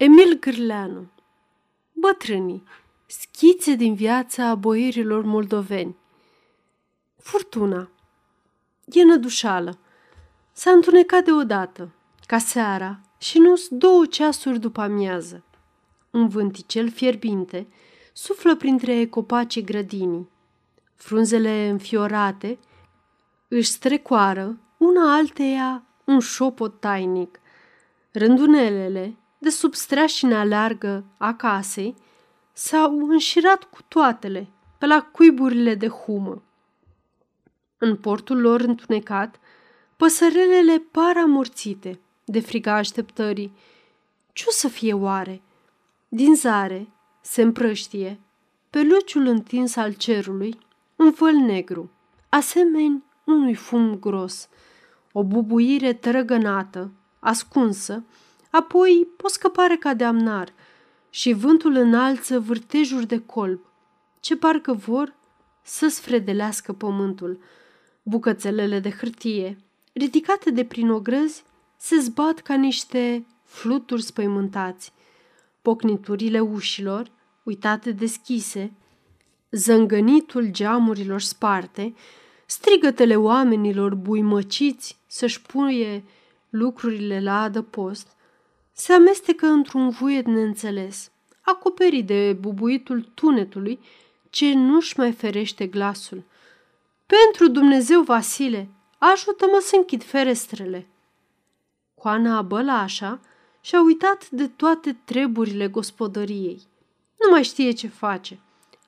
Emil Gârleanu Bătrânii Schițe din viața boierilor moldoveni Furtuna E nădușală. S-a întunecat deodată, ca seara, și nu două ceasuri după amiază. Un vânticel fierbinte suflă printre copacii grădinii. Frunzele înfiorate își strecoară una alteia un șopot tainic. Rândunelele de sub streașina largă a casei s-au înșirat cu toatele pe la cuiburile de humă. În portul lor întunecat, păsărelele par amorțite de friga așteptării. Ce-o să fie oare? Din zare se împrăștie, pe luciul întins al cerului, un văl negru, asemeni unui fum gros, o bubuire trăgănată, ascunsă, apoi o scăpare ca de amnar și vântul înalță vârtejuri de colb, ce parcă vor să sfredelească pământul. Bucățelele de hârtie, ridicate de prin ogrăzi, se zbat ca niște fluturi spăimântați. Pocniturile ușilor, uitate deschise, zângănitul geamurilor sparte, strigătele oamenilor buimăciți să-și puie lucrurile la adăpost, se amestecă într-un vuiet neînțeles, acoperit de bubuitul tunetului ce nu-și mai ferește glasul. Pentru Dumnezeu, Vasile, ajută-mă să închid ferestrele. Coana Bălașa și-a uitat de toate treburile gospodăriei. Nu mai știe ce face.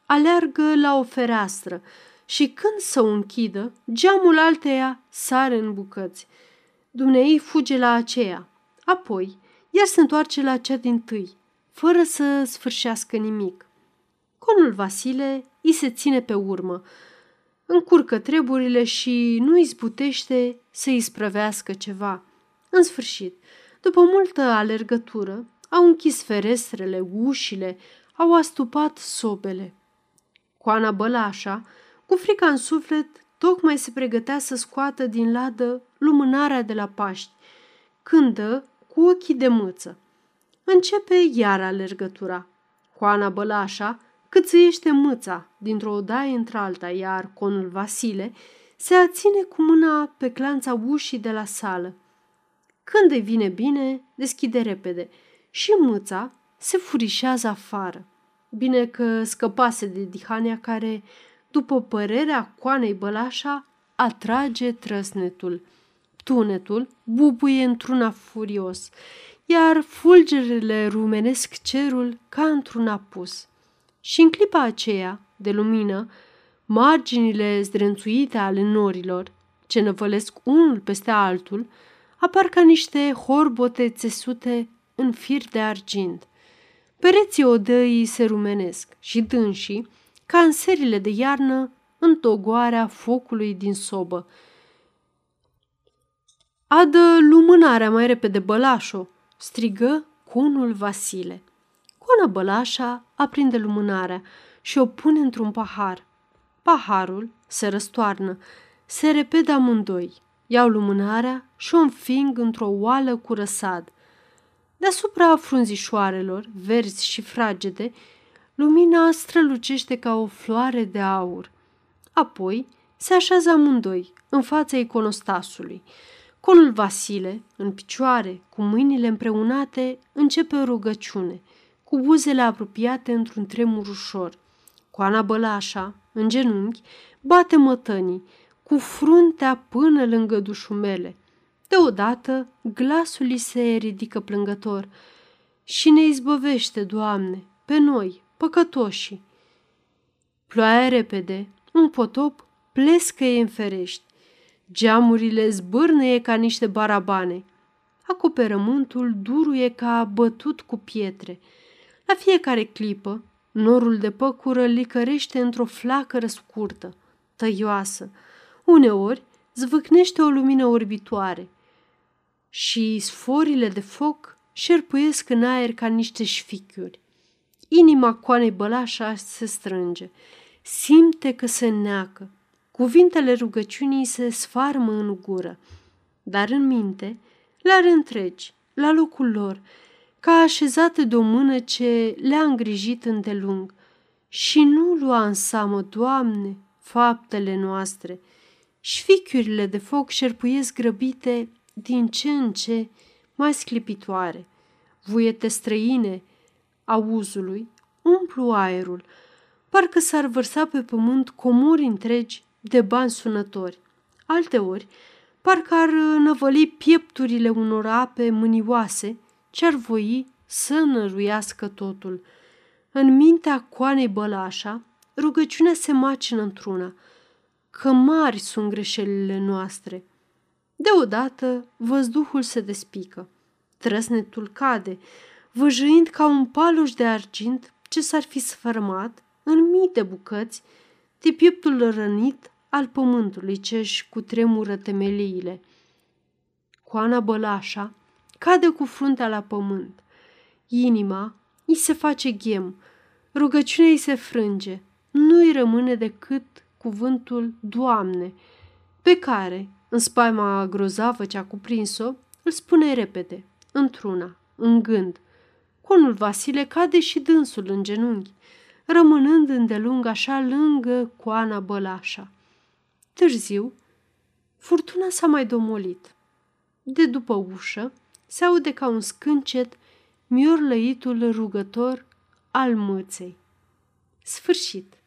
Aleargă la o fereastră și când să o închidă, geamul alteia sare în bucăți. Dumnezeu fuge la aceea. Apoi, iar se întoarce la cea din tâi, fără să sfârșească nimic. Conul Vasile îi se ține pe urmă, încurcă treburile și nu izbutește să îi sprăvească ceva. În sfârșit, după multă alergătură, au închis ferestrele, ușile, au astupat sobele. Coana Bălașa, cu frica în suflet, tocmai se pregătea să scoată din ladă lumânarea de la Paști, când dă cu ochii de mâță. Începe iar alergătura. Coana Bălașa câțăiește mâța dintr-o odaie într-alta, iar conul Vasile se aține cu mâna pe clanța ușii de la sală. Când îi vine bine, deschide repede și mâța se furișează afară. Bine că scăpase de dihania care, după părerea coanei Bălașa, atrage trăsnetul. Tunetul bubuie într-una furios, iar fulgerele rumenesc cerul ca într-un apus. Și în clipa aceea, de lumină, marginile zdrențuite ale norilor, ce năvălesc unul peste altul, apar ca niște horbote țesute în fir de argint. Pereții odăii se rumenesc și dânsii, ca în serile de iarnă, în togoarea focului din sobă. Adă lumânarea mai repede, bălașo!" strigă cunul Vasile. Cona bălașa aprinde lumânarea și o pune într-un pahar. Paharul se răstoarnă, se repede amândoi, iau lumânarea și o înfing într-o oală cu răsad. Deasupra frunzișoarelor, verzi și fragede, lumina strălucește ca o floare de aur. Apoi se așează amândoi în fața iconostasului. Conul Vasile, în picioare, cu mâinile împreunate, începe o rugăciune, cu buzele apropiate într-un tremur ușor. Coana Bălașa, în genunchi, bate mătănii, cu fruntea până lângă dușumele. Deodată, glasul îi se ridică plângător. Și ne izbăvește, Doamne, pe noi, păcătoșii. Ploaia repede, un potop plescăie în ferești. Geamurile zbârnăie ca niște barabane. Acoperământul duruie ca bătut cu pietre. La fiecare clipă, norul de păcură licărește într-o flacără scurtă, tăioasă. Uneori zvâcnește o lumină orbitoare și sforile de foc șerpuiesc în aer ca niște șfichiuri. Inima coanei bălașa se strânge. Simte că se neacă. Cuvintele rugăciunii se sfarmă în gură, dar în minte, la întregi, la locul lor, ca așezată de o mână ce le-a îngrijit îndelung și nu lua în seamă, Doamne, faptele noastre. Șfichiurile de foc șerpuiesc grăbite din ce în ce mai sclipitoare. Vuiete străine auzului umplu aerul, parcă s-ar vărsa pe pământ comori întregi de bani sunători. Alteori, parcă ar năvăli piepturile unor ape mânioase ce ar voi să năruiască totul. În mintea coanei bălașa, rugăciunea se macină într-una, că mari sunt greșelile noastre. Deodată, văzduhul se despică. Trăsnetul cade, văjâind ca un paloș de argint ce s-ar fi sfărmat în mii de bucăți de pieptul rănit al pământului ce își cutremură temeliile. Coana bălașa cade cu fruntea la pământ. Inima îi se face ghem, rugăciunea îi se frânge, nu îi rămâne decât cuvântul Doamne, pe care, în spaima grozavă ce a cuprins-o, îl spune repede, într-una, în gând. Conul Vasile cade și dânsul în genunchi, rămânând îndelung așa lângă coana bălașa. Târziu, furtuna s-a mai domolit. De după ușă se aude ca un scâncet miorlăitul rugător al mâței. Sfârșit.